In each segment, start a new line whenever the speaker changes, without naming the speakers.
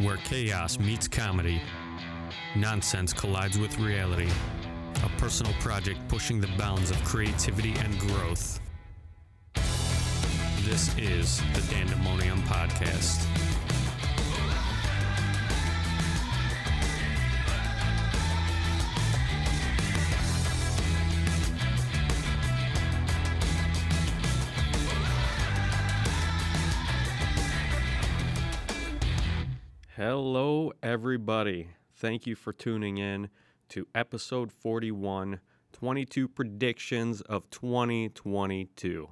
where chaos meets comedy, nonsense collides with reality, a personal project pushing the bounds of creativity and growth. This is the Dandemonium Podcast. Hello, everybody. Thank you for tuning in to episode 41 22 predictions of 2022.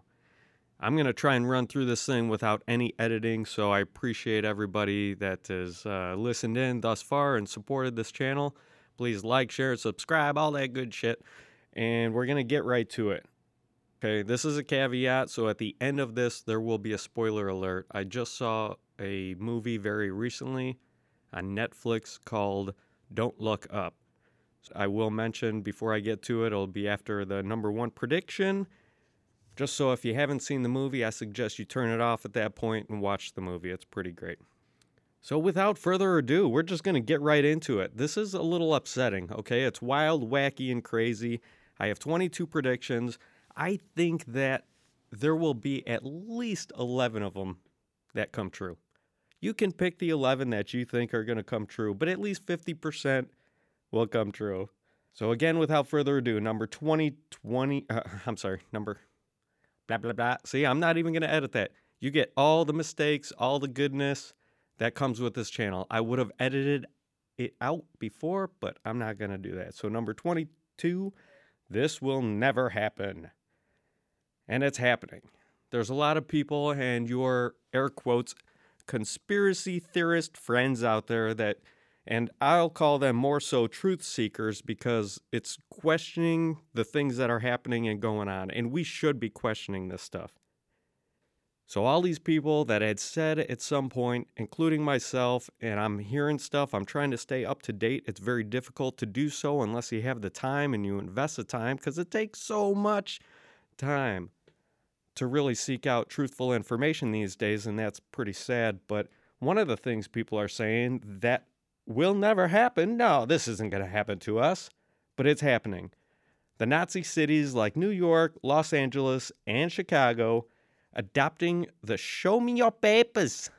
I'm going to try and run through this thing without any editing, so I appreciate everybody that has uh, listened in thus far and supported this channel. Please like, share, subscribe, all that good shit. And we're going to get right to it. Okay, this is a caveat, so at the end of this, there will be a spoiler alert. I just saw a movie very recently on Netflix called Don't Look Up. I will mention before I get to it, it'll be after the number one prediction. Just so if you haven't seen the movie, I suggest you turn it off at that point and watch the movie. It's pretty great. So, without further ado, we're just going to get right into it. This is a little upsetting, okay? It's wild, wacky, and crazy. I have 22 predictions. I think that there will be at least 11 of them that come true. You can pick the 11 that you think are going to come true, but at least 50% will come true. So, again, without further ado, number 2020, uh, I'm sorry, number blah, blah, blah. See, I'm not even going to edit that. You get all the mistakes, all the goodness that comes with this channel. I would have edited it out before, but I'm not going to do that. So, number 22, this will never happen. And it's happening. There's a lot of people and your air quotes conspiracy theorist friends out there that and I'll call them more so truth seekers because it's questioning the things that are happening and going on. And we should be questioning this stuff. So, all these people that had said at some point, including myself, and I'm hearing stuff, I'm trying to stay up to date. It's very difficult to do so unless you have the time and you invest the time because it takes so much time to really seek out truthful information these days. And that's pretty sad. But one of the things people are saying that will never happen. No, this isn't going to happen to us, but it's happening. The Nazi cities like New York, Los Angeles, and Chicago adopting the show me your papers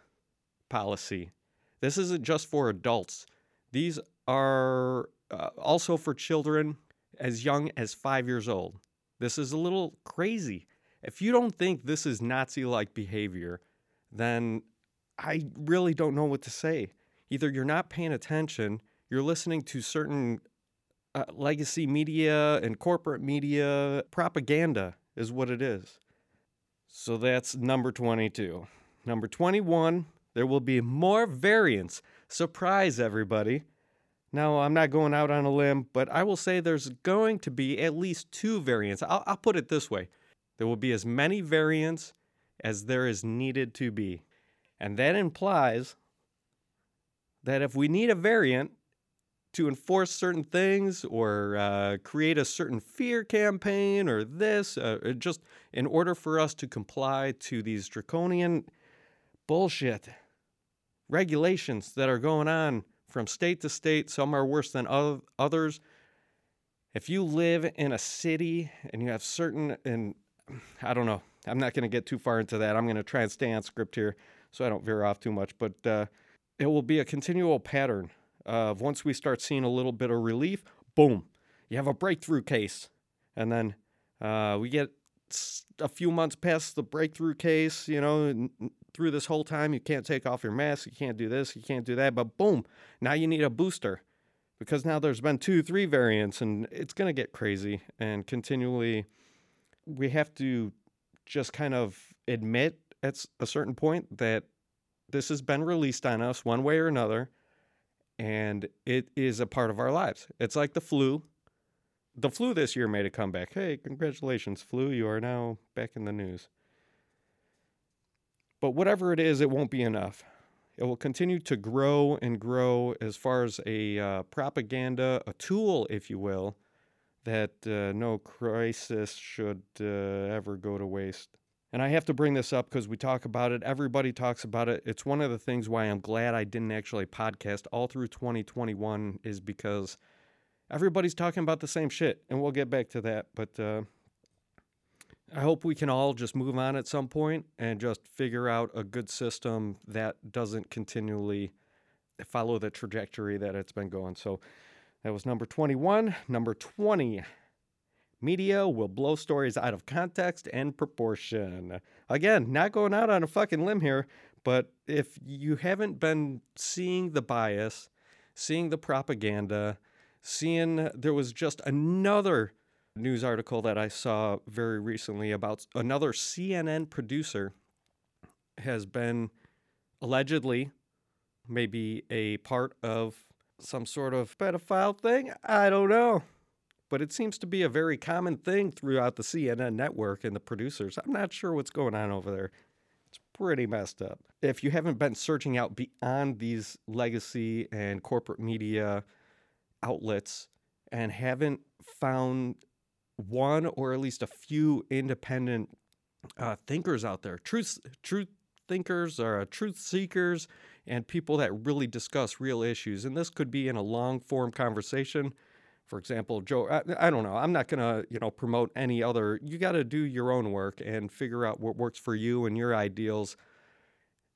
policy. This isn't just for adults, these are uh, also for children as young as five years old. This is a little crazy. If you don't think this is Nazi like behavior, then I really don't know what to say either you're not paying attention, you're listening to certain uh, legacy media and corporate media propaganda, is what it is. So that's number 22. Number 21, there will be more variants. Surprise, everybody. Now, I'm not going out on a limb, but I will say there's going to be at least two variants. I'll, I'll put it this way there will be as many variants as there is needed to be. And that implies that if we need a variant to enforce certain things or uh, create a certain fear campaign or this, uh, just in order for us to comply to these draconian bullshit regulations that are going on from state to state, some are worse than others. If you live in a city and you have certain, and I don't know, I'm not going to get too far into that. I'm going to try and stay on script here so I don't veer off too much. But uh, it will be a continual pattern of once we start seeing a little bit of relief, boom, you have a breakthrough case. And then uh, we get a few months past the breakthrough case, you know, through this whole time, you can't take off your mask, you can't do this, you can't do that, but boom, now you need a booster because now there's been two, three variants, and it's going to get crazy. And continually, we have to just kind of admit at a certain point that this has been released on us one way or another, and it is a part of our lives. It's like the flu. The flu this year made a comeback. Hey, congratulations, flu. You are now back in the news. But whatever it is, it won't be enough. It will continue to grow and grow as far as a uh, propaganda, a tool, if you will, that uh, no crisis should uh, ever go to waste. And I have to bring this up because we talk about it. Everybody talks about it. It's one of the things why I'm glad I didn't actually podcast all through 2021 is because everybody's talking about the same shit. And we'll get back to that. But uh, I hope we can all just move on at some point and just figure out a good system that doesn't continually follow the trajectory that it's been going. So that was number 21. Number 20. Media will blow stories out of context and proportion. Again, not going out on a fucking limb here, but if you haven't been seeing the bias, seeing the propaganda, seeing there was just another news article that I saw very recently about another CNN producer has been allegedly maybe a part of some sort of pedophile thing. I don't know. But it seems to be a very common thing throughout the CNN network and the producers. I'm not sure what's going on over there. It's pretty messed up. If you haven't been searching out beyond these legacy and corporate media outlets and haven't found one or at least a few independent uh, thinkers out there, truth truth thinkers or uh, truth seekers, and people that really discuss real issues. And this could be in a long form conversation. For example, Joe, I, I don't know. I'm not going to, you know, promote any other. You got to do your own work and figure out what works for you and your ideals.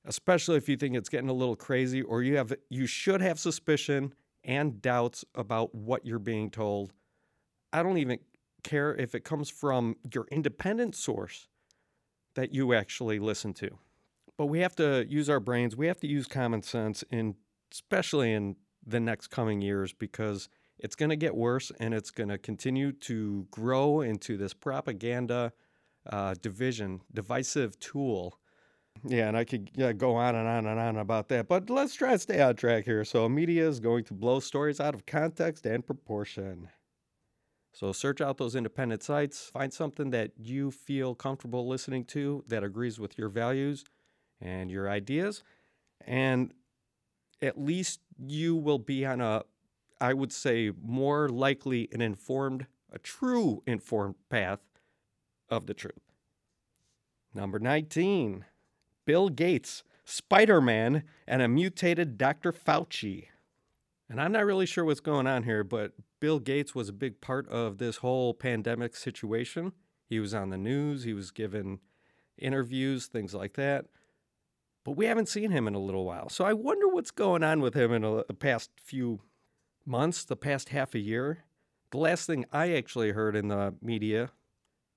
Especially if you think it's getting a little crazy or you have you should have suspicion and doubts about what you're being told. I don't even care if it comes from your independent source that you actually listen to. But we have to use our brains, we have to use common sense in especially in the next coming years because it's going to get worse and it's going to continue to grow into this propaganda uh, division, divisive tool. Yeah, and I could yeah, go on and on and on about that, but let's try to stay on track here. So, media is going to blow stories out of context and proportion. So search out those independent sites, find something that you feel comfortable listening to that agrees with your values and your ideas, and at least you will be on a, I would say, more likely an informed, a true informed path of the truth. Number 19, Bill Gates, Spider Man, and a mutated Dr. Fauci. And I'm not really sure what's going on here, but Bill Gates was a big part of this whole pandemic situation. He was on the news, he was given interviews, things like that. But we haven't seen him in a little while. So I wonder what's going on with him in a, the past few months, the past half a year. The last thing I actually heard in the media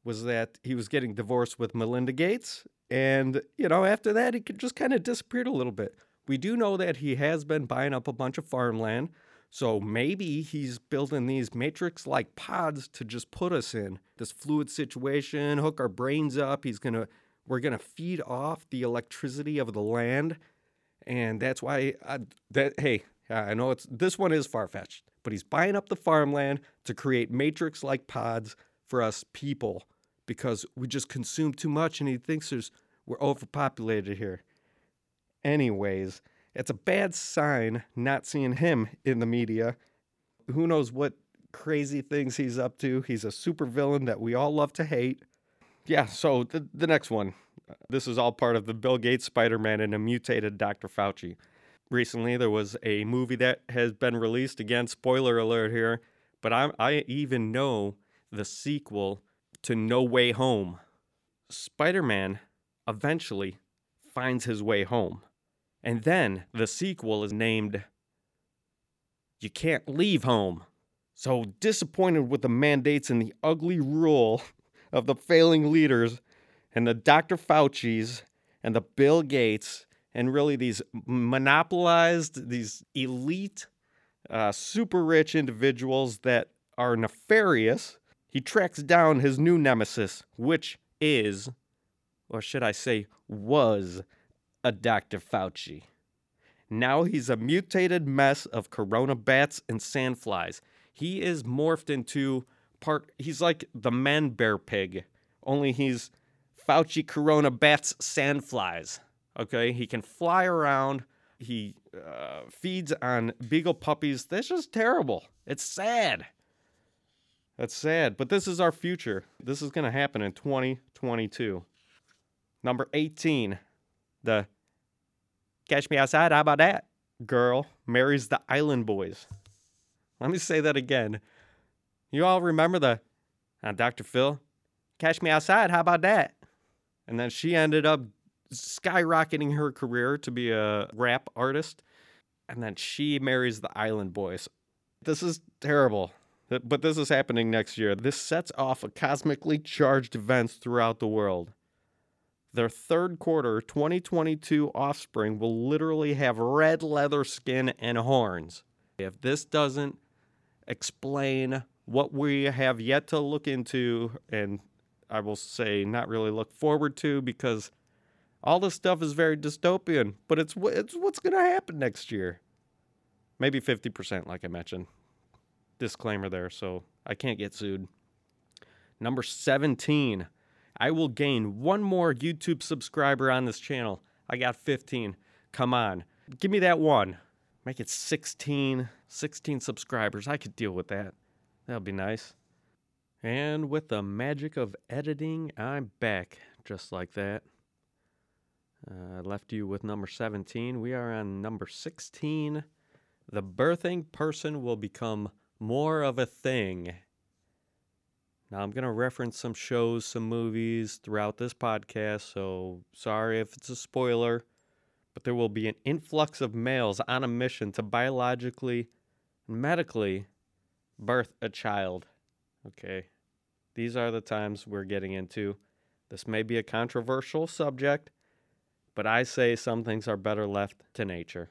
was that he was getting divorced with Melinda Gates. And, you know, after that, he just kind of disappeared a little bit. We do know that he has been buying up a bunch of farmland. So maybe he's building these matrix like pods to just put us in this fluid situation, hook our brains up. He's going to, we're going to feed off the electricity of the land. And that's why, I, that, hey, I know it's, this one is far fetched, but he's buying up the farmland to create matrix like pods for us people because we just consume too much and he thinks there's, we're overpopulated here. Anyways, it's a bad sign not seeing him in the media. Who knows what crazy things he's up to? He's a supervillain that we all love to hate. Yeah, so the, the next one. This is all part of the Bill Gates Spider Man and a mutated Dr. Fauci. Recently, there was a movie that has been released. Again, spoiler alert here, but I, I even know the sequel to No Way Home. Spider Man eventually finds his way home. And then the sequel is named You Can't Leave Home. So disappointed with the mandates and the ugly rule of the failing leaders and the Dr. Fauci's and the Bill Gates and really these monopolized, these elite, uh, super rich individuals that are nefarious, he tracks down his new nemesis, which is, or should I say, was a Dr. Fauci. Now he's a mutated mess of corona bats and sandflies. He is morphed into part, he's like the man bear pig, only he's Fauci corona bats sandflies. Okay, he can fly around. He uh, feeds on beagle puppies. That's just terrible. It's sad. That's sad. But this is our future. This is going to happen in 2022. Number 18, the Catch Me Outside, how about that? Girl marries the Island Boys. Let me say that again. You all remember the uh, Dr. Phil? Catch Me Outside, how about that? And then she ended up skyrocketing her career to be a rap artist. And then she marries the Island Boys. This is terrible. But this is happening next year. This sets off a cosmically charged events throughout the world. Their third quarter 2022 offspring will literally have red leather skin and horns. If this doesn't explain what we have yet to look into, and I will say not really look forward to because all this stuff is very dystopian, but it's, it's what's going to happen next year. Maybe 50%, like I mentioned. Disclaimer there, so I can't get sued. Number 17. I will gain one more YouTube subscriber on this channel. I got 15. Come on. Give me that one. Make it 16. 16 subscribers. I could deal with that. That'll be nice. And with the magic of editing, I'm back just like that. Uh, I left you with number 17. We are on number 16. The birthing person will become more of a thing. Now, I'm going to reference some shows, some movies throughout this podcast, so sorry if it's a spoiler, but there will be an influx of males on a mission to biologically and medically birth a child. Okay, these are the times we're getting into. This may be a controversial subject, but I say some things are better left to nature.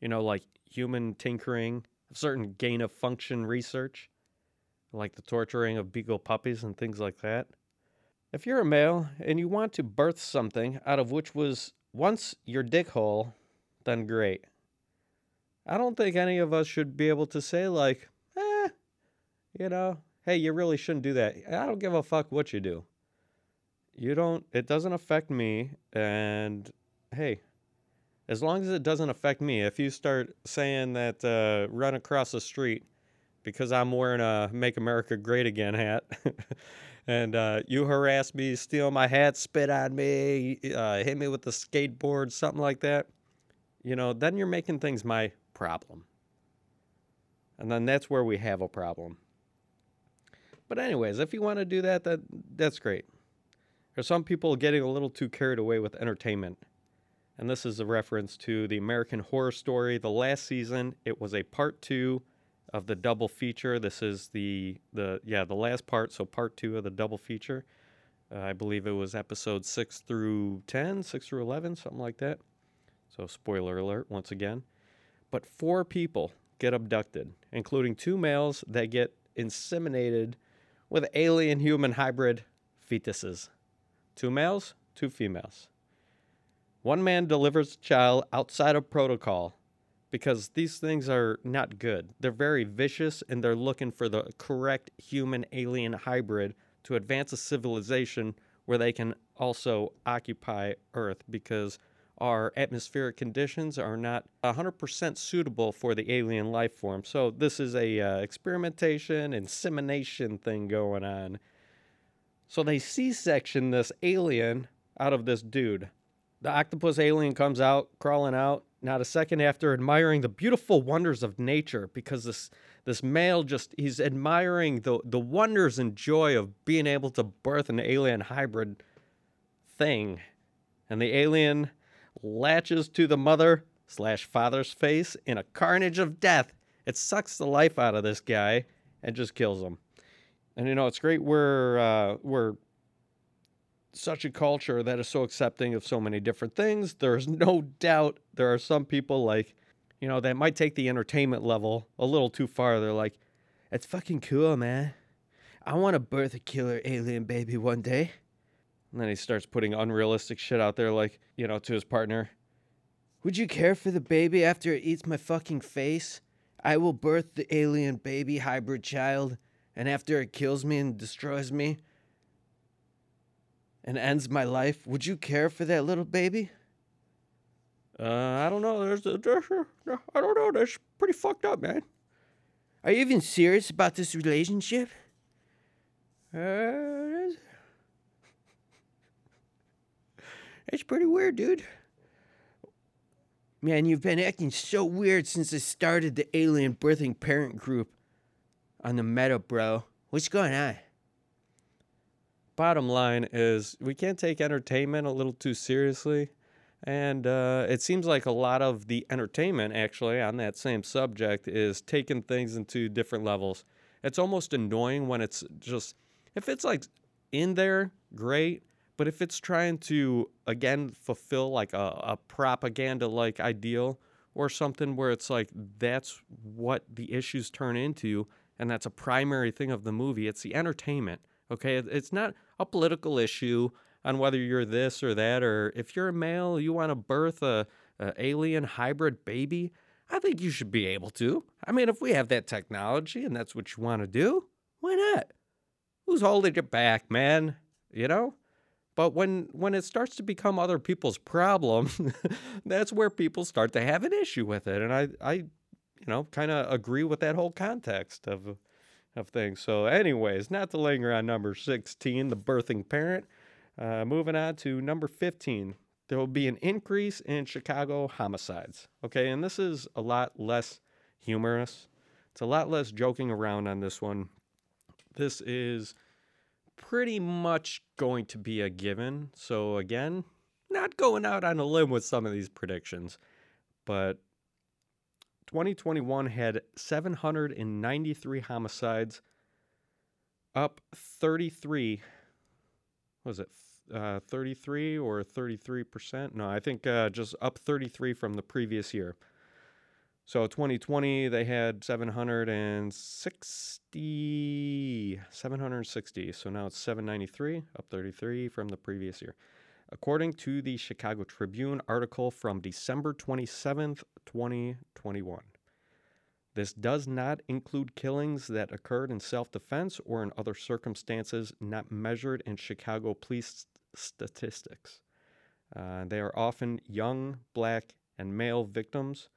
You know, like human tinkering, certain gain of function research, like the torturing of beagle puppies and things like that. If you're a male and you want to birth something out of which was once your dick hole, then great. I don't think any of us should be able to say, like, eh, you know, hey, you really shouldn't do that. I don't give a fuck what you do. You don't, it doesn't affect me. And hey, as long as it doesn't affect me, if you start saying that uh, run across the street because I'm wearing a Make America Great Again hat, and uh, you harass me, steal my hat, spit on me, uh, hit me with the skateboard, something like that, you know, then you're making things my problem. And then that's where we have a problem. But anyways, if you want to do that, that that's great. There's some people getting a little too carried away with entertainment and this is a reference to the American Horror Story. The last season, it was a part two of the double feature. This is the the yeah the last part, so part two of the double feature. Uh, I believe it was episode six through 10, 6 through eleven, something like that. So spoiler alert once again. But four people get abducted, including two males that get inseminated with alien human hybrid fetuses. Two males, two females. One man delivers a child outside of protocol because these things are not good. They're very vicious and they're looking for the correct human alien hybrid to advance a civilization where they can also occupy Earth because our atmospheric conditions are not 100% suitable for the alien life form. So this is a uh, experimentation, insemination thing going on. So they C-section this alien out of this dude. The octopus alien comes out, crawling out, not a second after admiring the beautiful wonders of nature because this this male just he's admiring the the wonders and joy of being able to birth an alien hybrid thing. And the alien latches to the mother slash father's face in a carnage of death. It sucks the life out of this guy and just kills him. And you know, it's great we're uh, we're such a culture that is so accepting of so many different things. There's no doubt there are some people like, you know, that might take the entertainment level a little too far. They're like, it's fucking cool, man. I want to birth a killer alien baby one day. And then he starts putting unrealistic shit out there, like, you know, to his partner. Would you care for the baby after it eats my fucking face? I will birth the alien baby hybrid child, and after it kills me and destroys me, and ends my life, would you care for that little baby? Uh, I don't know. There's, a, there's a, I don't know. That's pretty fucked up, man. Are you even serious about this relationship? Uh,
That's pretty weird, dude. Man, you've been acting so weird since I started the alien birthing parent group on the meta, bro. What's going on?
Bottom line is, we can't take entertainment a little too seriously. And uh, it seems like a lot of the entertainment, actually, on that same subject, is taking things into different levels. It's almost annoying when it's just, if it's like in there, great. But if it's trying to, again, fulfill like a, a propaganda like ideal or something where it's like that's what the issues turn into, and that's a primary thing of the movie, it's the entertainment. Okay. It's not a political issue on whether you're this or that, or if you're a male, you want to birth a, a alien hybrid baby. I think you should be able to. I mean, if we have that technology and that's what you want to do, why not? Who's holding you back, man? You know? But when when it starts to become other people's problem, that's where people start to have an issue with it. And I I you know, kind of agree with that whole context of of things. So anyways, not to linger on number 16, the birthing parent. Uh, moving on to number 15, there will be an increase in Chicago homicides. Okay, and this is a lot less humorous. It's a lot less joking around on this one. This is pretty much going to be a given. So, again, not going out on a limb with some of these predictions, but 2021 had 793 homicides, up 33 was it uh, 33 or 33 percent? No, I think uh, just up 33 from the previous year. So 2020 they had 760 760. So now it's 793, up 33 from the previous year. According to the Chicago Tribune article from December 27th, 2021. This does not include killings that occurred in self defense or in other circumstances not measured in Chicago police statistics. Uh, they are often young, black, and male victims.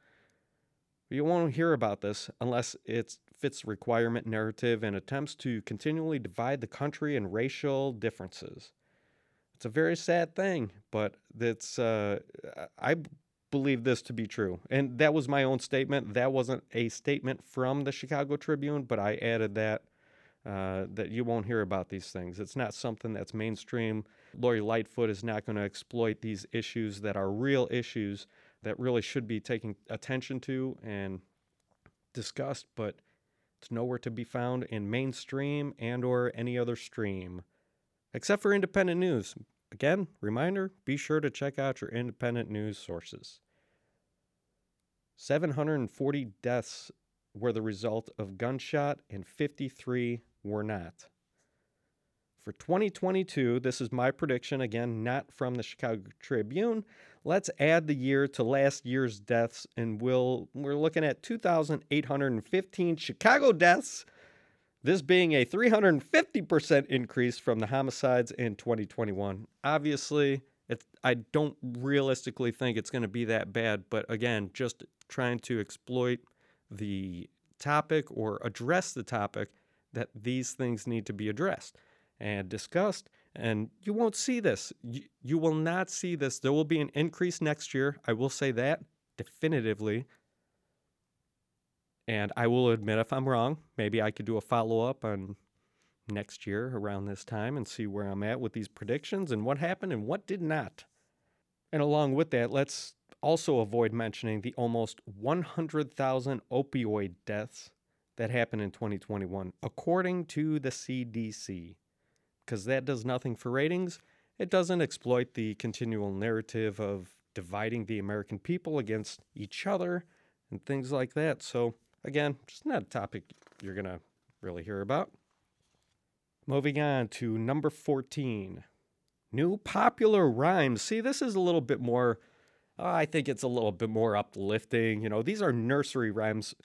You won't hear about this unless it fits requirement narrative and attempts to continually divide the country in racial differences. It's a very sad thing, but it's uh, I believe this to be true. And that was my own statement. That wasn't a statement from the Chicago Tribune, but I added that uh, that you won't hear about these things. It's not something that's mainstream. Lori Lightfoot is not going to exploit these issues that are real issues that really should be taken attention to and discussed, but it's nowhere to be found in mainstream and or any other stream except for independent news. Again, reminder, be sure to check out your independent news sources. 740 deaths were the result of gunshot and 53 were not. For 2022, this is my prediction, again, not from the Chicago Tribune. Let's add the year to last year's deaths, and we'll, we're looking at 2,815 Chicago deaths, this being a 350% increase from the homicides in 2021. Obviously, I don't realistically think it's going to be that bad, but again, just trying to exploit the topic or address the topic that these things need to be addressed and discussed. And you won't see this. You, you will not see this. There will be an increase next year. I will say that definitively. And I will admit if I'm wrong. Maybe I could do a follow up on next year around this time and see where I'm at with these predictions and what happened and what did not. And along with that, let's also avoid mentioning the almost 100,000 opioid deaths that happened in 2021, according to the CDC. Because that does nothing for ratings. It doesn't exploit the continual narrative of dividing the American people against each other and things like that. So, again, just not a topic you're going to really hear about. Moving on to number 14 new popular rhymes. See, this is a little bit more I think it's a little bit more uplifting. You know, these are nursery rhymes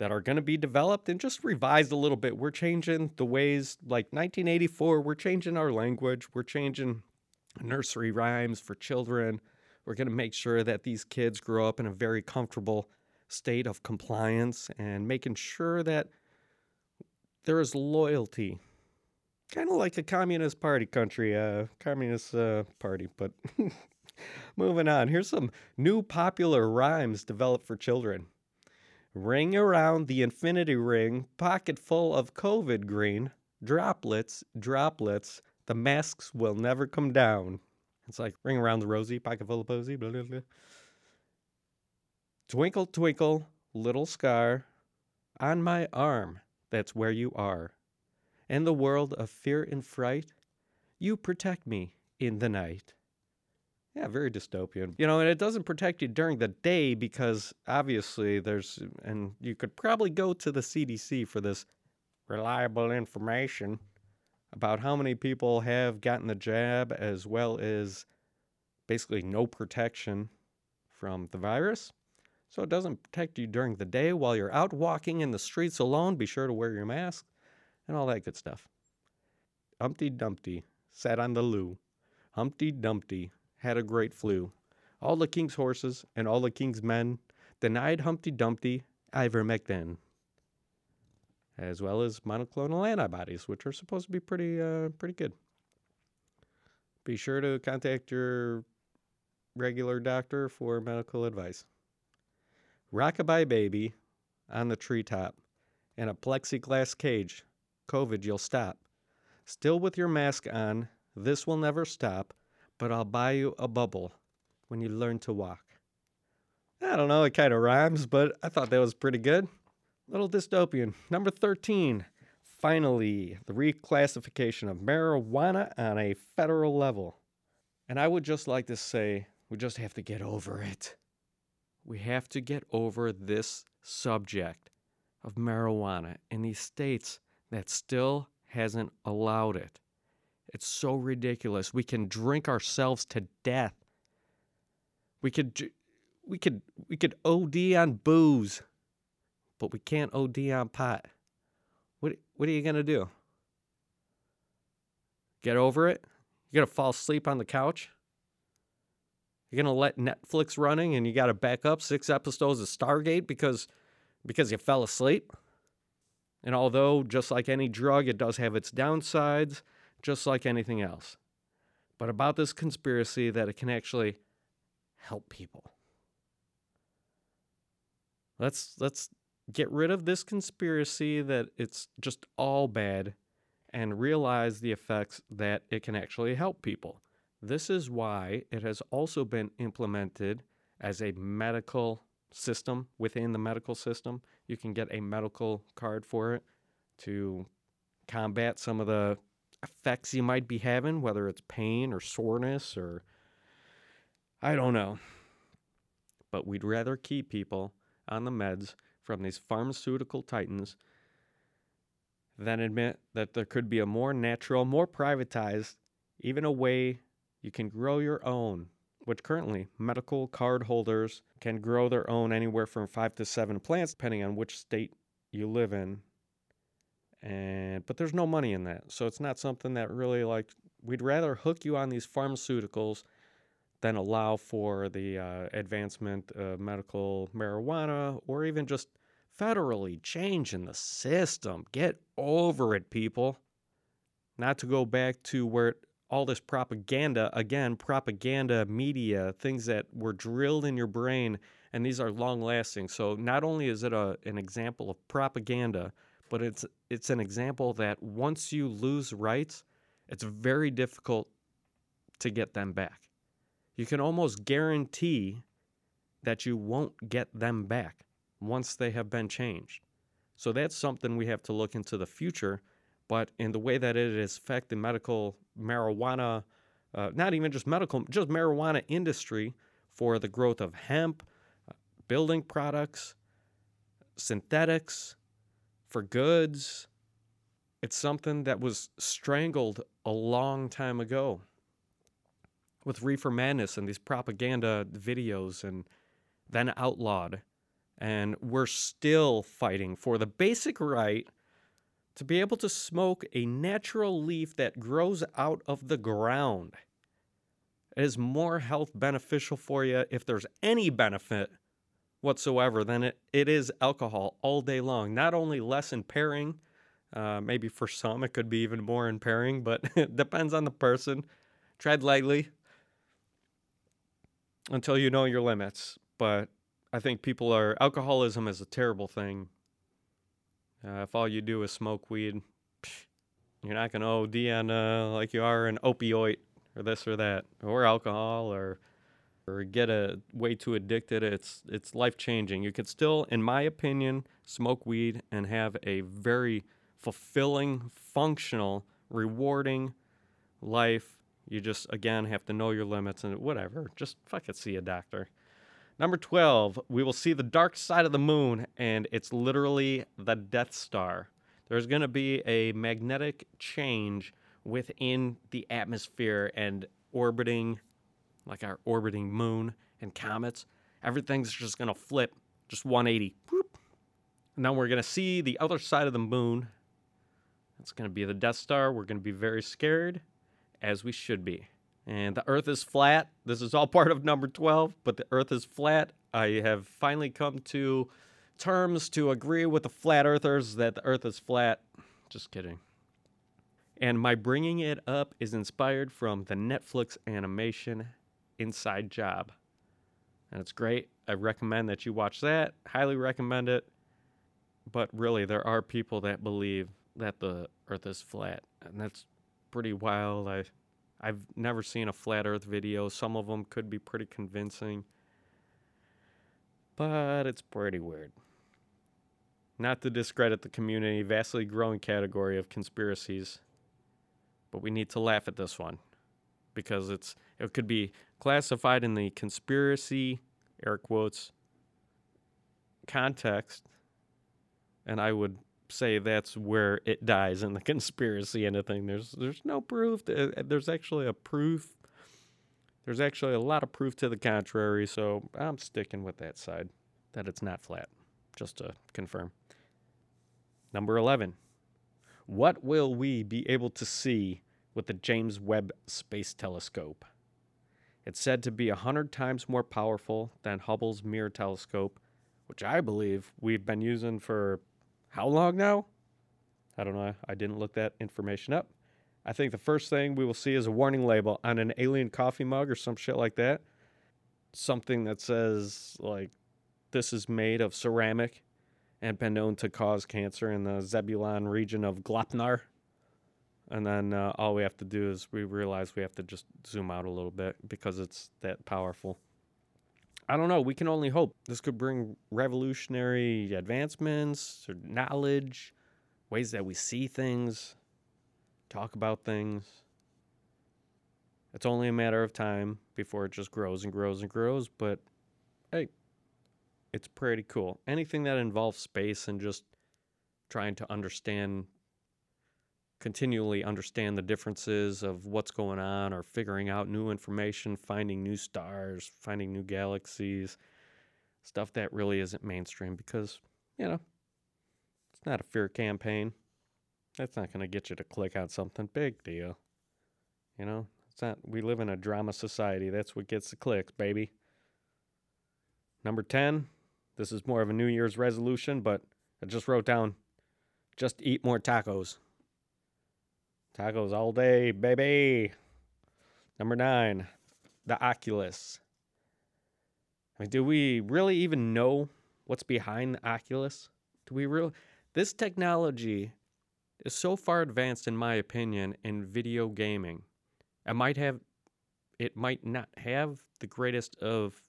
that are going to be developed and just revised a little bit. We're changing the ways, like 1984, we're changing our language, we're changing nursery rhymes for children. We're going to make sure that these kids grow up in a very comfortable state of compliance and making sure that there is loyalty. Kind of like a communist party country, uh, communist uh, party, but Moving on. Here's some new popular rhymes developed for children. Ring around the infinity ring, pocket full of COVID green. Droplets, droplets, the masks will never come down. It's like ring around the rosy, pocket full of posy, blah, blah, blah. Twinkle, twinkle, little scar on my arm, that's where you are. In the world of fear and fright, you protect me in the night. Yeah, very dystopian. You know, and it doesn't protect you during the day because obviously there's, and you could probably go to the CDC for this reliable information about how many people have gotten the jab as well as basically no protection from the virus. So it doesn't protect you during the day while you're out walking in the streets alone. Be sure to wear your mask and all that good stuff. Humpty Dumpty sat on the loo. Humpty Dumpty had a great flu. All the king's horses and all the king's men denied Humpty Dumpty ivermectin, as well as monoclonal antibodies, which are supposed to be pretty, uh, pretty good. Be sure to contact your regular doctor for medical advice. Rockabye baby on the treetop in a plexiglass cage. COVID, you'll stop. Still with your mask on, this will never stop, but I'll buy you a bubble when you learn to walk. I don't know, it kind of rhymes, but I thought that was pretty good. Little dystopian. Number 13. Finally, the reclassification of marijuana on a federal level. And I would just like to say, we just have to get over it. We have to get over this subject of marijuana in these states that still hasn't allowed it. It's so ridiculous. We can drink ourselves to death. We could we could we could OD on booze, but we can't OD on pot. What what are you gonna do? Get over it? You're gonna fall asleep on the couch? You're gonna let Netflix running and you gotta back up six episodes of Stargate because because you fell asleep? And although just like any drug, it does have its downsides, just like anything else. But about this conspiracy that it can actually help people. Let's let's get rid of this conspiracy that it's just all bad and realize the effects that it can actually help people. This is why it has also been implemented as a medical system within the medical system. You can get a medical card for it to combat some of the effects you might be having, whether it's pain or soreness or I don't know. But we'd rather keep people on the meds from these pharmaceutical titans than admit that there could be a more natural, more privatized, even a way you can grow your own, which currently medical card holders can grow their own anywhere from five to seven plants, depending on which state you live in. And but there's no money in that, so it's not something that really like we'd rather hook you on these pharmaceuticals than allow for the uh, advancement of medical marijuana or even just federally changing the system. Get over it, people. Not to go back to where all this propaganda, again, propaganda, media, things that were drilled in your brain, and these are long lasting. So not only is it a, an example of propaganda, but it's it's an example that once you lose rights, it's very difficult to get them back. You can almost guarantee that you won't get them back once they have been changed. So that's something we have to look into the future but in the way that it is affecting medical marijuana, uh, not even just medical, just marijuana industry for the growth of hemp, uh, building products, synthetics, for goods. It's something that was strangled a long time ago with Reefer Madness and these propaganda videos and then outlawed. And we're still fighting for the basic right to be able to smoke a natural leaf that grows out of the ground. It is more health beneficial for you if there's any benefit whatsoever than it, it is alcohol all day long. Not only less impairing, uh, maybe for some it could be even more impairing, but it depends on the person. Tread lightly. until you know your limits. But I think people are alcoholism is a terrible thing. Uh, if all you do is smoke weed, you're not gonna OD on uh, like you are an opioid or this or that or alcohol or or get a way too addicted. It's it's life changing. You could still, in my opinion, smoke weed and have a very fulfilling, functional, rewarding life. You just again have to know your limits and whatever. Just fucking see a doctor. Number 12, we will see the dark side of the moon, and it's literally the Death Star. There's going to be a magnetic change within the atmosphere and orbiting, like our orbiting moon and comets. Everything's just going to flip just 180. Boop. And now we're going to see the other side of the moon. It's going to be the Death Star. We're going to be very scared, as we should be and the earth is flat. This is all part of number 12, but the earth is flat. I have finally come to terms to agree with the flat earthers that the earth is flat. Just kidding. And my bringing it up is inspired from the Netflix animation Inside Job. And it's great. I recommend that you watch that. Highly recommend it. But really, there are people that believe that the earth is flat. And that's pretty wild. I I've never seen a flat earth video. Some of them could be pretty convincing, but it's pretty weird. Not to discredit the community, vastly growing category of conspiracies, but we need to laugh at this one because it's it could be classified in the conspiracy air quotes context and I would say that's where it dies in the conspiracy and thing. There's there's no proof. Uh, there's actually a proof. There's actually a lot of proof to the contrary. So I'm sticking with that side that it's not flat. Just to confirm. Number eleven. What will we be able to see with the James Webb Space Telescope? It's said to be a hundred times more powerful than Hubble's Mirror Telescope, which I believe we've been using for how long now? I don't know. I didn't look that information up. I think the first thing we will see is a warning label on an alien coffee mug or some shit like that. Something that says, like, this is made of ceramic and been known to cause cancer in the Zebulon region of Glopnar. And then uh, all we have to do is we realize we have to just zoom out a little bit because it's that powerful. I don't know. We can only hope this could bring revolutionary advancements or knowledge, ways that we see things, talk about things. It's only a matter of time before it just grows and grows and grows, but hey, it's pretty cool. Anything that involves space and just trying to understand continually understand the differences of what's going on or figuring out new information, finding new stars, finding new galaxies, stuff that really isn't mainstream because, you know, it's not a fear campaign. That's not going to get you to click on something big deal. You know, it's not, we live in a drama society. That's what gets the clicks, baby. Number 10, this is more of a New Year's resolution, but I just wrote down just eat more tacos. Tacos all day, baby. Number nine, the Oculus. I mean, do we really even know what's behind the Oculus? Do we really? This technology is so far advanced, in my opinion, in video gaming. It might have, it might not have the greatest of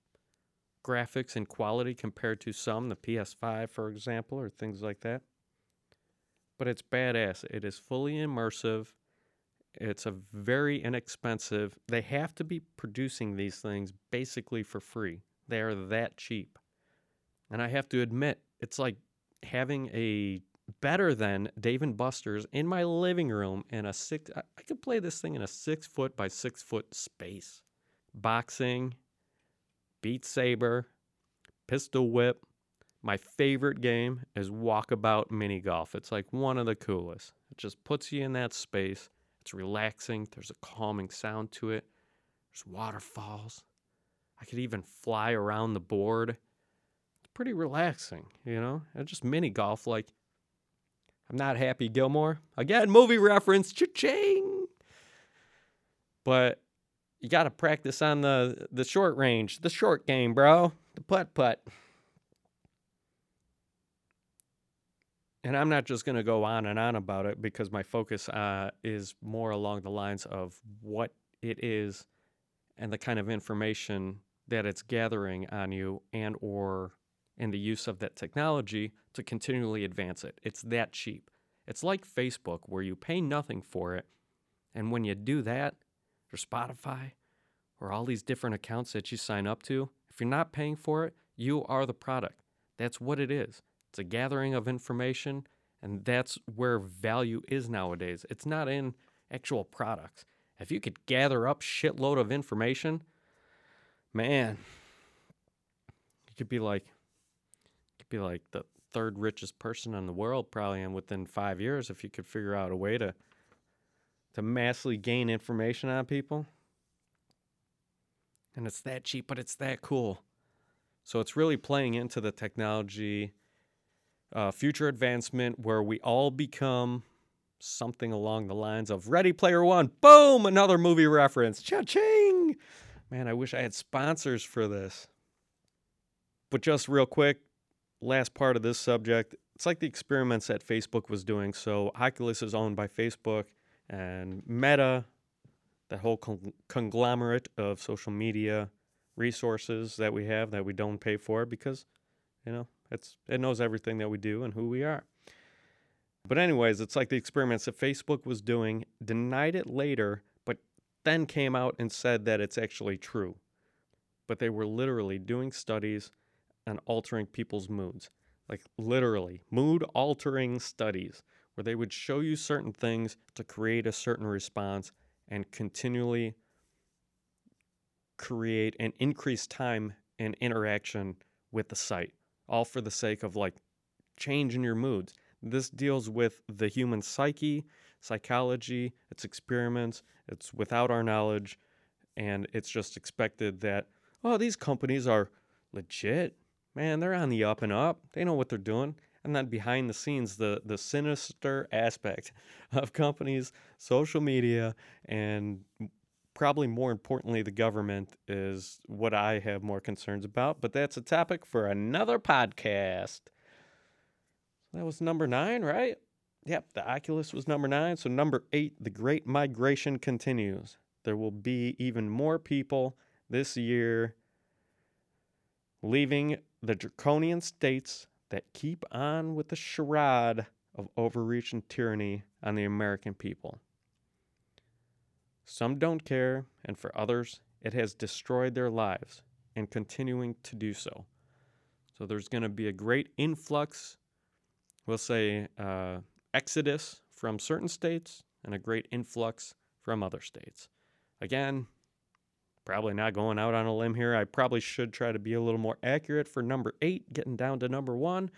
graphics and quality compared to some, the PS5, for example, or things like that but it's badass. It is fully immersive. It's a very inexpensive. They have to be producing these things basically for free. They are that cheap. And I have to admit, it's like having a better than Dave and Buster's in my living room in a six. I could play this thing in a six foot by six foot space. Boxing, Beat Saber, Pistol Whip, my favorite game is Walkabout Mini Golf. It's like one of the coolest. It just puts you in that space. It's relaxing. There's a calming sound to it. There's waterfalls. I could even fly around the board. It's pretty relaxing, you know? And just mini golf like I'm not happy Gilmore. Again, movie reference. Cha-ching. But you got to practice on the the short range, the short game, bro, the putt putt And I'm not just going to go on and on about it because my focus uh, is more along the lines of what it is and the kind of information that it's gathering on you and or in the use of that technology to continually advance it. It's that cheap. It's like Facebook where you pay nothing for it and when you do that, or Spotify, or all these different accounts that you sign up to, if you're not paying for it, you are the product. That's what it is. It's a gathering of information, and that's where value is nowadays. It's not in actual products. If you could gather up shitload of information, man, you could be like you could be like the third richest person in the world probably and within 5 years if you could figure out a way to to massively gain information on people. And it's that cheap, but it's that cool. So it's really playing into the technology, uh, future advancement, where we all become something along the lines of Ready Player One. Boom! Another movie reference. Cha ching! Man, I wish I had sponsors for this. But just real quick, last part of this subject. It's like the experiments that Facebook was doing. So Oculus is owned by Facebook and Meta, that whole con- conglomerate of social media resources that we have that we don't pay for because, you know, it's it knows everything that we do and who we are. But anyways, it's like the experiments that Facebook was doing, denied it later, but then came out and said that it's actually true. But they were literally doing studies and altering people's moods. Like literally, mood altering studies where they would show you certain things to create a certain response and continually create and increase time and interaction with the site, all for the sake of like changing your moods. This deals with the human psyche, psychology, it's experiments, it's without our knowledge, and it's just expected that, oh, these companies are legit. Man, they're on the up and up. They know what they're doing and then behind the scenes the the sinister aspect of companies social media and probably more importantly the government is what i have more concerns about but that's a topic for another podcast. That was number nine right? Yep the oculus was number nine so number eight the great migration continues. There will be even more people this year leaving the draconian states that keep on with the charade of overreach and tyranny on the American people. Some don't care, and for others, it has destroyed their lives and continuing to do so. So there's going to be a great influx, we'll say, uh, exodus from certain states and a great influx from other states. Again, probably not going out on a limb here. I probably should try to be a little more accurate for number eight, getting down to number one.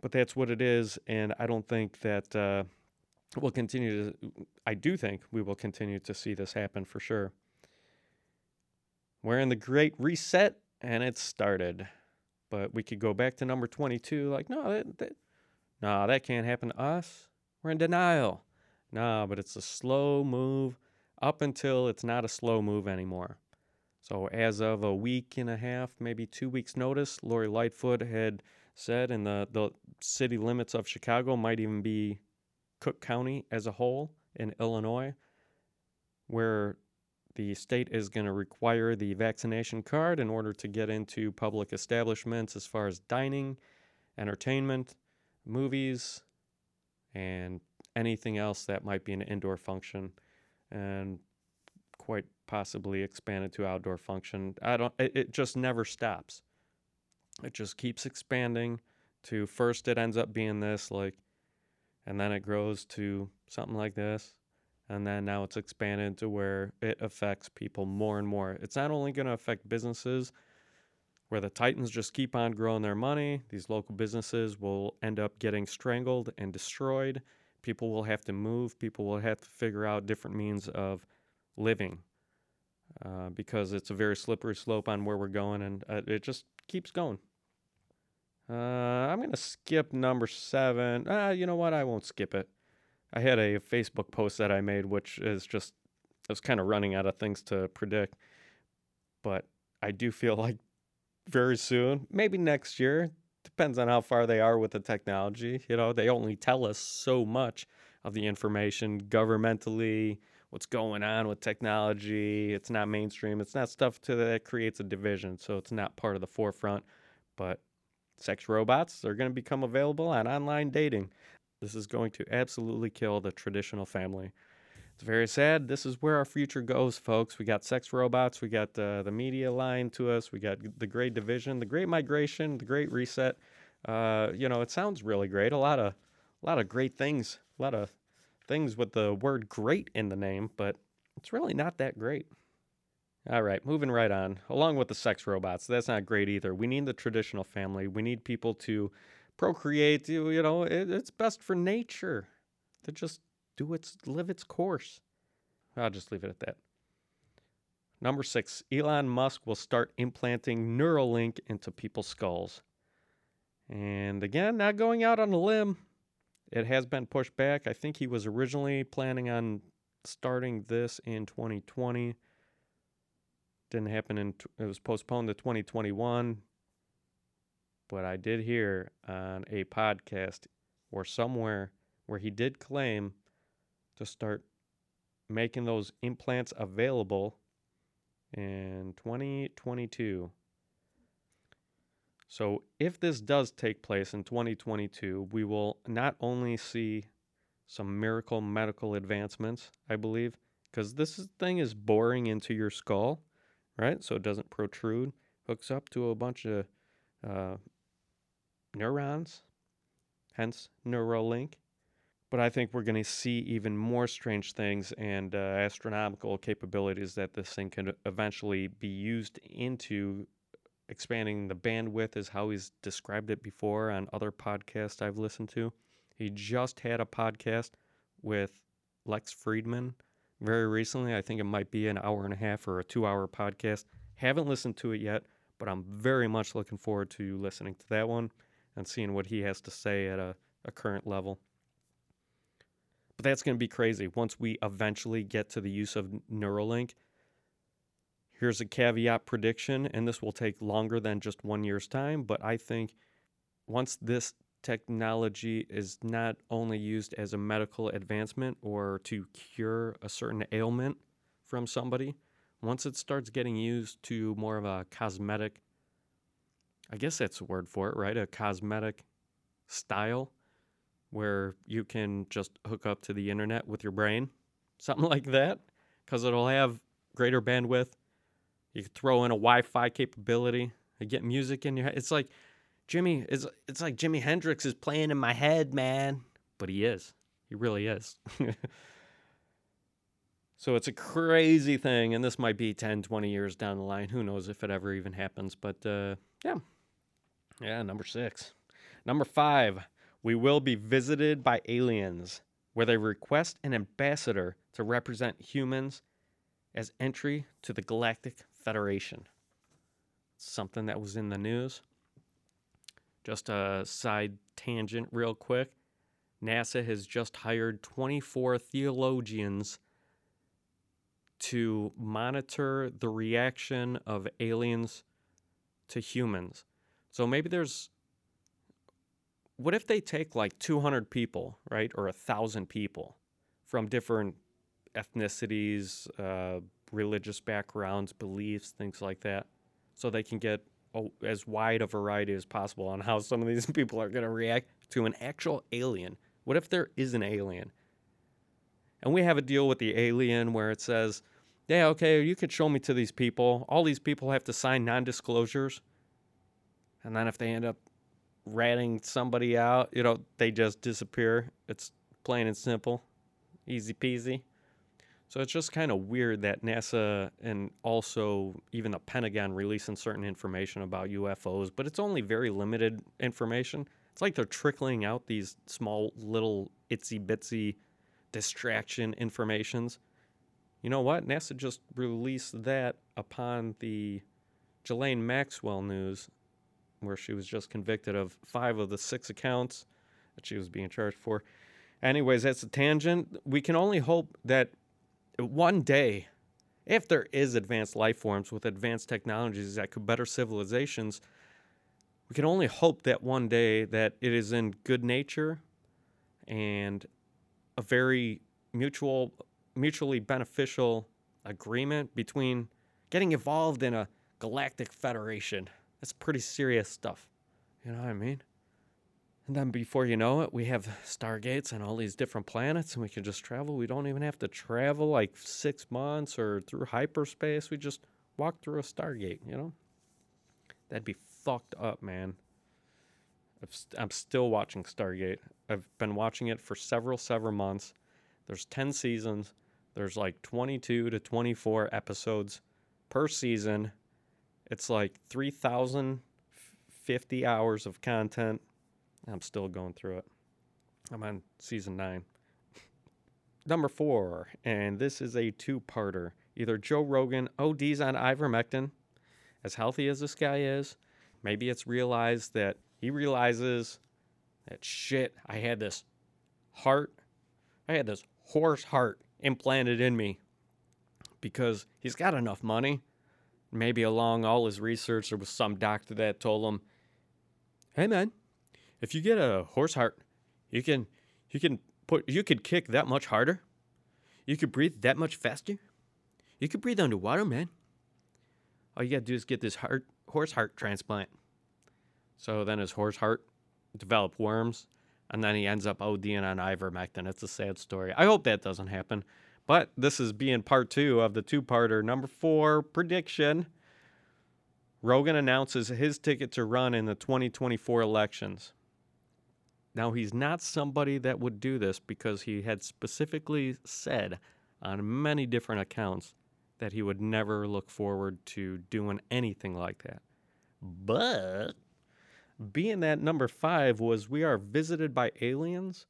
But that's what it is. And I don't think that uh, we'll continue to, I do think we will continue to see this happen for sure. We're in the great reset and it started. But we could go back to number 22, like, no, that, that, no, that can't happen to us. We're in denial. No, but it's a slow move up until it's not a slow move anymore. So, as of a week and a half, maybe two weeks' notice, Lori Lightfoot had said, and the, the city limits of Chicago might even be Cook County as a whole in Illinois, where the state is going to require the vaccination card in order to get into public establishments as far as dining, entertainment, movies, and anything else that might be an indoor function and quite possibly expanded to outdoor function. I don't. It, it just never stops. It just keeps expanding. To first, it ends up being this like, and then it grows to something like this, and then now it's expanded to where it affects people more and more. It's not only going to affect businesses where the Titans just keep on growing their money, these local businesses will end up getting strangled and destroyed people will have to move, people will have to figure out different means of living uh, because it's a very slippery slope on where we're going and uh, it just keeps going. Uh, I'm going to skip number seven. Uh, you know what? I won't skip it. I had a Facebook post that I made, which is just I was kind of running out of things to predict, but I do feel like very soon, maybe next year, depends on how far they are with the technology. You know, they only tell us so much of the information governmentally, what's going on with technology. It's not mainstream. It's not stuff to, that creates a division. So it's not part of the forefront. But sex robots are going to become available on online dating. This is going to absolutely kill the traditional family. It's very sad. This is where our future goes, folks. We got sex robots. We got uh, the media lying to us. We got the Great Division, the Great Migration, the Great Reset. Uh, you know, it sounds really great. A lot of, a lot of great things. A lot of things with the word "great" in the name, but it's really not that great. All right, moving right on. Along with the sex robots, that's not great either. We need the traditional family. We need people to procreate. You know, it, it's best for nature to just do its live its course. I'll just leave it at that. Number six, Elon Musk will start implanting Neuralink into people's skulls. And again, not going out on a limb. It has been pushed back. I think he was originally planning on starting this in 2020. Didn't happen in it was postponed to 2021. But I did hear on a podcast or somewhere where he did claim to start making those implants available in 2022. So, if this does take place in 2022, we will not only see some miracle medical advancements, I believe, because this thing is boring into your skull, right? So it doesn't protrude, hooks up to a bunch of uh, neurons, hence Neuralink. But I think we're going to see even more strange things and uh, astronomical capabilities that this thing can eventually be used into expanding the bandwidth, is how he's described it before on other podcasts I've listened to. He just had a podcast with Lex Fridman very recently. I think it might be an hour and a half or a two hour podcast. Haven't listened to it yet, but I'm very much looking forward to listening to that one and seeing what he has to say at a, a current level. But that's going to be crazy once we eventually get to the use of Neuralink. Here's a caveat prediction, and this will take longer than just one year's time, but I think once this technology is not only used as a medical advancement or to cure a certain ailment from somebody, once it starts getting used to more of a cosmetic, I guess that's the word for it, right? A cosmetic style where you can just hook up to the internet with your brain, something like that, because it'll have greater bandwidth. You can throw in a Wi-Fi capability. You get music in your head. It's like Jimmy. It's it's like Jimi Hendrix is playing in my head, man. But he is. He really is. so it's a crazy thing, and this might be 10, 20 years down the line. Who knows if it ever even happens? But uh, yeah, yeah. Number six. Number five we will be visited by aliens, where they request an ambassador to represent humans as entry to the Galactic Federation. Something that was in the news. Just a side tangent, real quick. NASA has just hired 24 theologians to monitor the reaction of aliens to humans. So maybe there's what if they take like 200 people, right, or a thousand people from different ethnicities, uh, religious backgrounds, beliefs, things like that, so they can get as wide a variety as possible on how some of these people are going to react to an actual alien. What if there is an alien? And we have a deal with the alien where it says, yeah, okay, you could show me to these people. All these people have to sign non disclosures. And then if they end up ratting somebody out, you know, they just disappear. It's plain and simple, easy peasy. So it's just kind of weird that NASA and also even the Pentagon releasing certain information about UFOs, but it's only very limited information. It's like they're trickling out these small little itsy bitsy distraction informations. You know what? NASA just released that upon the Ghislaine Maxwell news where she was just convicted of five of the six accounts that she was being charged for. Anyways, that's a tangent. We can only hope that one day, if there is advanced life forms with advanced technologies that could better civilizations, we can only hope that one day that it is in good nature and a very mutual mutually beneficial agreement between getting involved in a galactic federation. That's pretty serious stuff. You know what I mean? And then before you know it, we have stargates and all these different planets, and we can just travel. We don't even have to travel like six months or through hyperspace. We just walk through a stargate, you know? That'd be fucked up, man. I'm still watching Stargate. I've been watching it for several, several months. There's 10 seasons. There's like 22 to 24 episodes per season. It's like 3,050 hours of content. I'm still going through it. I'm on season nine. Number four, and this is a two parter. Either Joe Rogan ODs on ivermectin, as healthy as this guy is, maybe it's realized that he realizes that shit, I had this heart, I had this horse heart implanted in me because he's got enough money. Maybe along all his research, there was some doctor that told him, "Hey man, if you get a horse heart, you can you can put you could kick that much harder. You could breathe that much faster. You could breathe underwater, man. All you gotta do is get this heart horse heart transplant." So then his horse heart developed worms, and then he ends up ODing on ivermectin. It's a sad story. I hope that doesn't happen. But this is being part two of the two parter. Number four prediction Rogan announces his ticket to run in the 2024 elections. Now, he's not somebody that would do this because he had specifically said on many different accounts that he would never look forward to doing anything like that. But being that number five was we are visited by aliens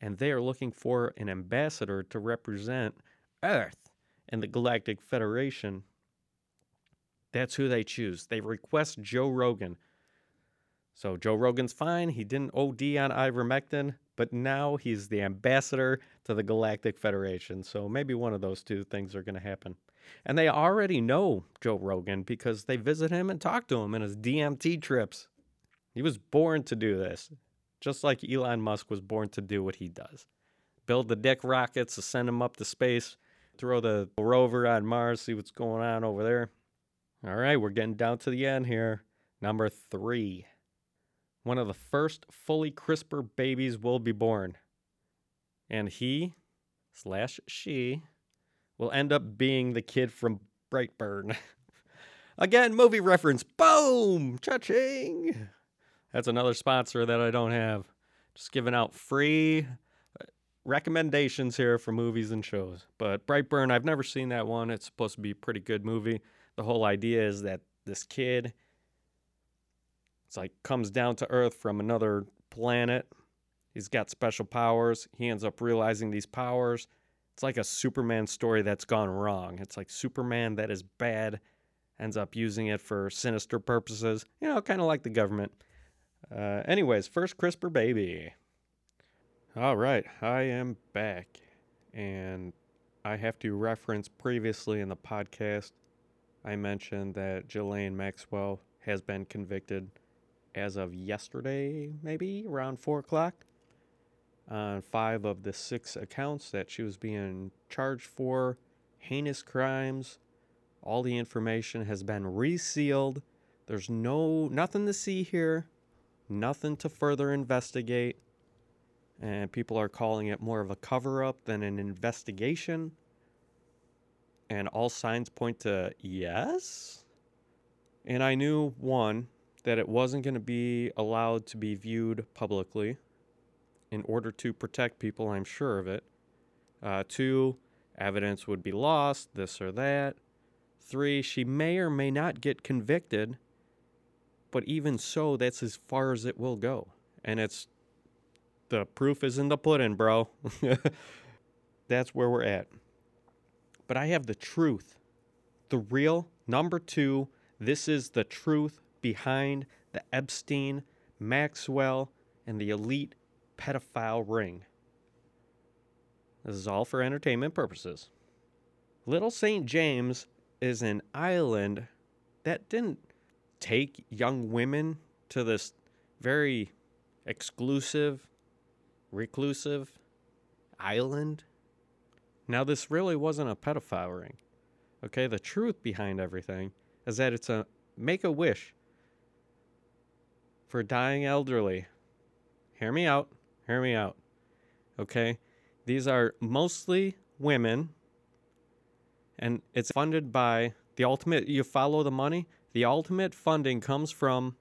and they are looking for an ambassador to represent Earth and the Galactic Federation. That's who they choose. They request Joe Rogan. So Joe Rogan's fine. He didn't OD on ivermectin, but now he's the ambassador to the Galactic Federation. So maybe one of those two things are going to happen. And they already know Joe Rogan because they visit him and talk to him in his DMT trips. He was born to do this, just like Elon Musk was born to do what he does build the dick rockets to send them up to space, throw the rover on Mars, see what's going on over there. All right, we're getting down to the end here. Number three. One of the first fully CRISPR babies will be born. And he slash she will end up being the kid from Brightburn. Again, movie reference. Boom! Cha-ching! That's another sponsor that I don't have. Just giving out free uh, recommendations here for movies and shows. But Brightburn, I've never seen that one. It's supposed to be a pretty good movie. The whole idea is that this kid it's like comes down to earth from another planet. He's got special powers. He ends up realizing these powers. It's like a Superman story that's gone wrong. It's like Superman that is bad ends up using it for sinister purposes. You know, kind of like the government. Uh, anyways, first CRISPR baby. All right, I am back, and I have to reference previously in the podcast. I mentioned that Ghislaine Maxwell has been convicted as of yesterday, maybe around four o'clock, on five of the six accounts that she was being charged for heinous crimes. All the information has been resealed. There's no nothing to see here nothing to further investigate. And people are calling it more of a cover up than an investigation. And all signs point to yes. And I knew one, that it wasn't going to be allowed to be viewed publicly in order to protect people, I'm sure of it. Uh, two, evidence would be lost, this or that. Three, she may or may not get convicted but even so, that's as far as it will go. And it's the proof is in the pudding, bro. that's where we're at. But I have the truth. The real number two, this is the truth behind the Epstein, Maxwell, and the elite pedophile ring. This is all for entertainment purposes. Little St. James is an island that didn't take young women to this very exclusive, reclusive island. Now, this really wasn't a pedophile ring. Okay, the truth behind everything is that it's a make a wish for dying elderly. Hear me out. Hear me out. Okay, these are mostly women, and it's funded by the ultimate. You follow the money, the ultimate funding comes from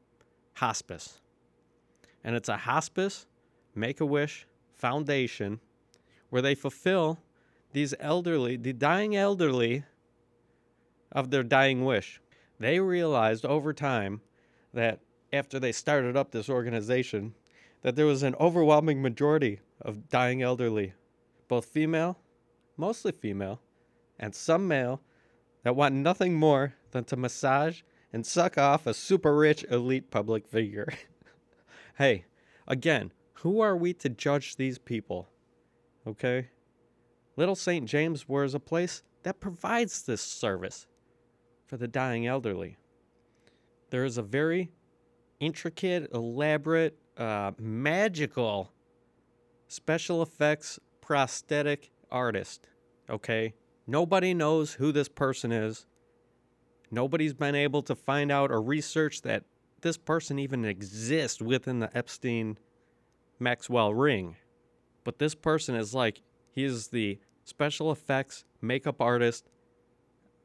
hospice. And it's a hospice, make a wish foundation where they fulfill these elderly, the dying elderly, of their dying wish. They realized over time that after they started up this organization, that there was an overwhelming majority of dying elderly, both female, mostly female, and some male, that want nothing more than to massage and suck off a super rich elite public figure. hey, again, who are we to judge these people? Okay? Little St. James was a place that provides this service for the dying elderly. There is a very intricate, elaborate, uh, magical special effects prosthetic artist. Okay? Nobody knows who this person is. Nobody's been able to find out or research that this person even exists within the Epstein Maxwell ring. But this person is like, he is the special effects makeup artist,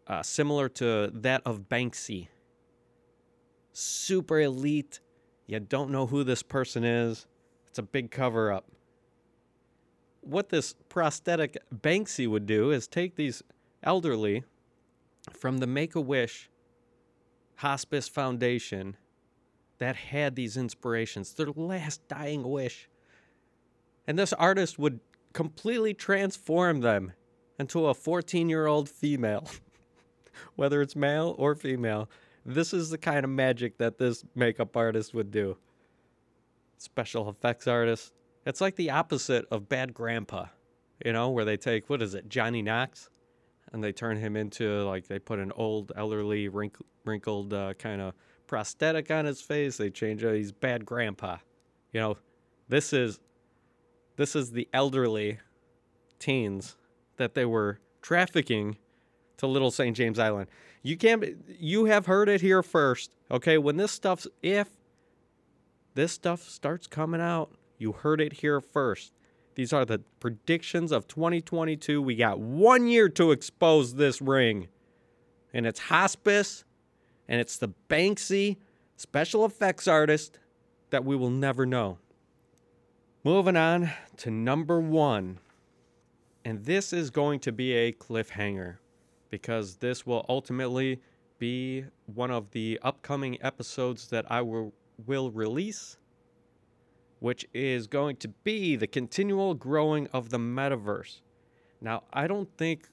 uh, similar to that of Banksy. Super elite. You don't know who this person is. It's a big cover up. What this prosthetic Banksy would do is take these elderly from the Make a Wish Hospice Foundation that had these inspirations, their last dying wish. And this artist would completely transform them into a 14 year old female, whether it's male or female. This is the kind of magic that this makeup artist would do. Special effects artist. It's like the opposite of Bad Grandpa, you know, where they take, what is it, Johnny Knox? And they turn him into, like, they put an old, elderly, wrinkled, uh, kind of prosthetic on his face. They change it. He's Bad Grandpa. You know, this is this is the elderly teens that they were trafficking to Little St. James Island. You can't you have heard it here first. Okay, when this stuff's if this stuff starts coming out, you heard it here first. These are the predictions of 2022. We got 1 year to expose this ring. And it's hospice and it's the Banksy special effects artist that we will never know. Moving on to number one. And this is going to be a cliffhanger because this will ultimately be one of the upcoming episodes that I will, will release, which is going to be the continual growing of the metaverse. Now, I don't think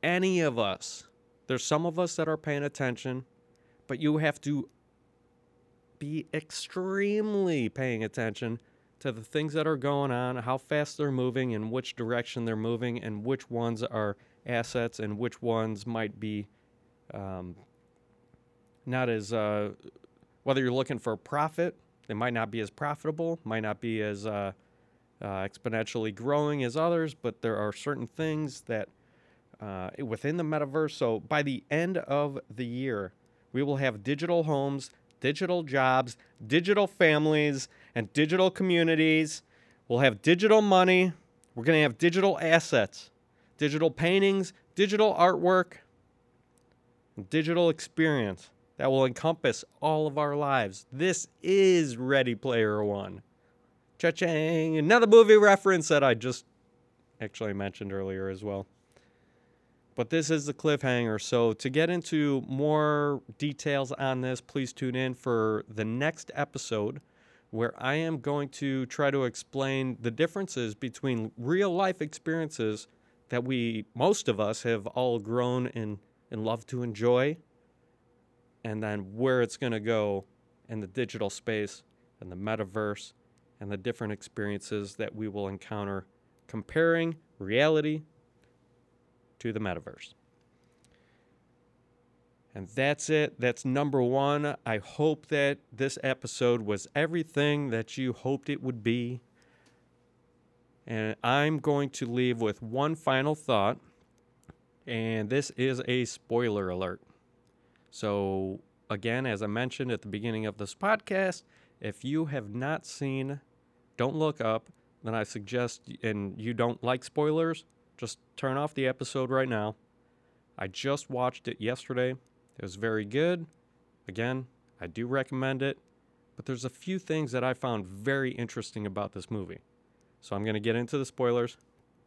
any of us, there's some of us that are paying attention, but you have to be extremely paying attention to the things that are going on, how fast they're moving, and which direction they're moving, and which ones are assets and which ones might be um, not as, uh, whether you're looking for profit, they might not be as profitable, might not be as uh, uh, exponentially growing as others, but there are certain things that uh, within the metaverse. So by the end of the year, we will have digital homes digital jobs, digital families, and digital communities. We'll have digital money. We're going to have digital assets, digital paintings, digital artwork, digital experience that will encompass all of our lives. This is Ready Player One. Cha-ching! Another movie reference that I just actually mentioned earlier as well. But this is the cliffhanger. So, to get into more details on this, please tune in for the next episode where I am going to try to explain the differences between real life experiences that we, most of us, have all grown and, and love to enjoy, and then where it's going to go in the digital space and the metaverse and the different experiences that we will encounter comparing reality to the metaverse. And that's it. That's number one. I hope that this episode was everything that you hoped it would be. And I'm going to leave with one final thought. And this is a spoiler alert. So, again, as I mentioned at the beginning of this podcast, if you have not seen Don't Look Up, then I suggest, and you don't like spoilers, just turn off the episode right now. I just watched it yesterday. It was very good. Again, I do recommend it. But there's a few things that I found very interesting about this movie. So I'm going to get into the spoilers.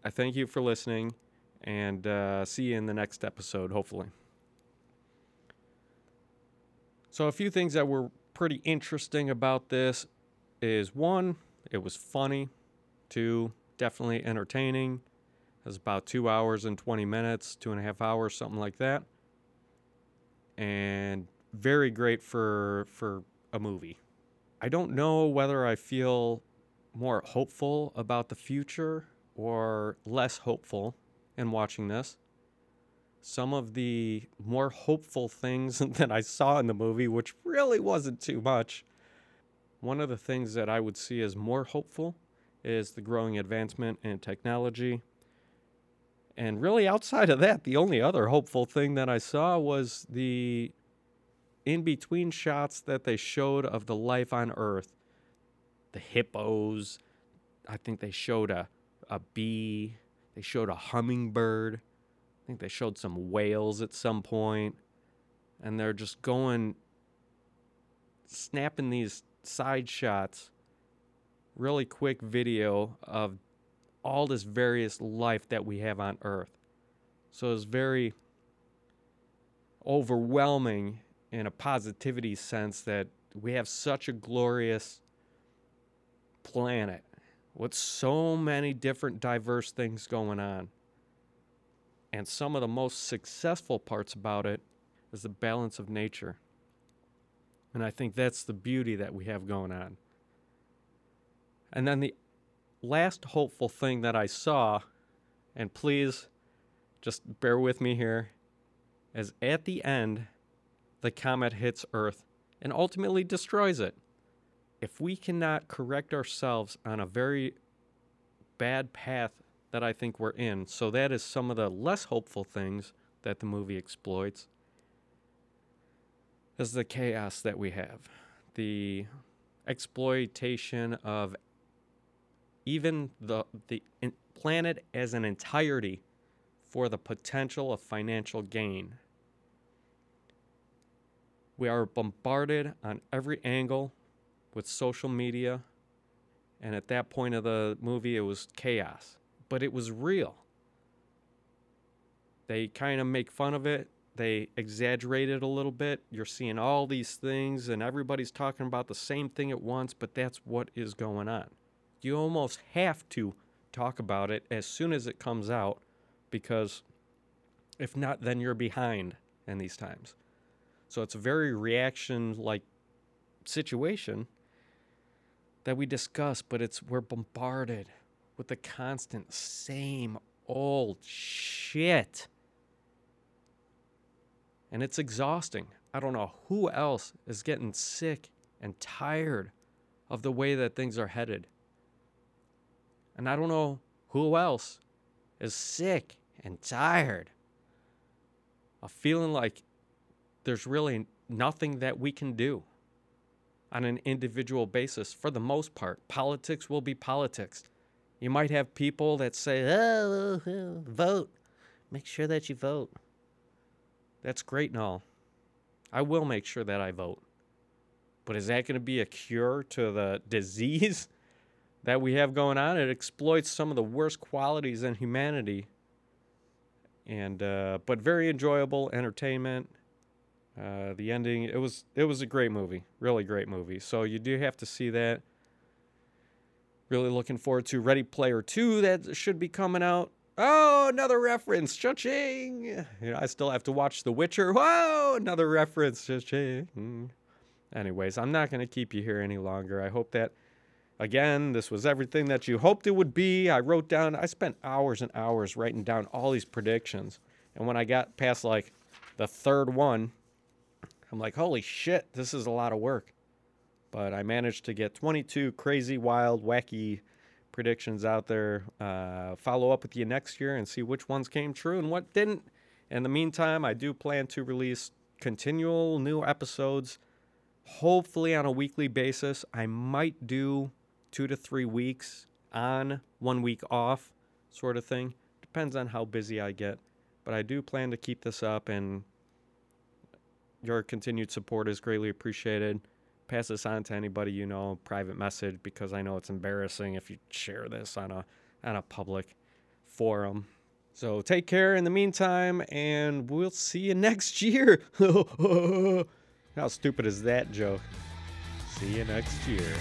I thank you for listening and uh, see you in the next episode, hopefully. So, a few things that were pretty interesting about this is one, it was funny. Two, definitely entertaining. It was about two hours and 20 minutes, two and a half hours, something like that. And very great for for a movie. I don't know whether I feel more hopeful about the future or less hopeful in watching this. Some of the more hopeful things that I saw in the movie, which really wasn't too much. One of the things that I would see as more hopeful is the growing advancement in technology. And really, outside of that, the only other hopeful thing that I saw was the in between shots that they showed of the life on Earth the hippos. I think they showed a, a bee. They showed a hummingbird. I think they showed some whales at some point. And they're just going, snapping these side shots, really quick video of all this various life that we have on Earth. So it's very overwhelming in a positivity sense that we have such a glorious planet with so many different diverse things going on. And some of the most successful parts about it is the balance of nature. And I think that's the beauty that we have going on. And then the last hopeful thing that I saw, and please just bear with me here, is at the end, the comet hits Earth and ultimately destroys it if we cannot correct ourselves on a very bad path that I think we're in, so that is some of the less hopeful things that the movie exploits, is the chaos that we have, the exploitation of even the the planet as an entirety for the potential of financial gain. We are bombarded on every angle with social media. And at that point of the movie, it was chaos, but it was real. They kind of make fun of it. They exaggerate it a little bit. You're seeing all these things, and everybody's talking about the same thing at once, but that's what is going on. You almost have to talk about it as soon as it comes out because if not, then you're behind in these times. So it's a very reaction like situation that we discuss, but it's we're bombarded with the constant same old shit. And it's exhausting. I don't know who else is getting sick and tired of the way that things are headed. And I don't know who else is sick and tired of feeling like there's really nothing that we can do on an individual basis for the most part. Politics will be politics. You might have people that say, oh, vote. Make sure that you vote. That's great and all. I will make sure that I vote. But is that going to be a cure to the disease that we have going on? It exploits some of the worst qualities in humanity. And uh, but very enjoyable entertainment uh, the ending it was it was a great movie, really great movie. So you do have to see that. Really looking forward to Ready Player Two that should be coming out. Oh, another reference, cha-ching! You know, I still have to watch The Witcher. Whoa, another reference, cha-ching. Anyways, I'm not gonna keep you here any longer. I hope that again this was everything that you hoped it would be. I wrote down. I spent hours and hours writing down all these predictions, and when I got past like the third one I'm like, holy shit, this is a lot of work. But I managed to get 22 crazy, wild, wacky predictions out there. Uh, follow up with you next year and see which ones came true and what didn't. In the meantime, I do plan to release continual new episodes, hopefully on a weekly basis. I might do two to three weeks on, one week off, sort of thing. Depends on how busy I get. But I do plan to keep this up, and your continued support is greatly appreciated. Pass this on to anybody you know, private message, because I know it's embarrassing if you share this on a on a public forum. So take care in the meantime, and we'll see you next year. How stupid is that joke? See you next year.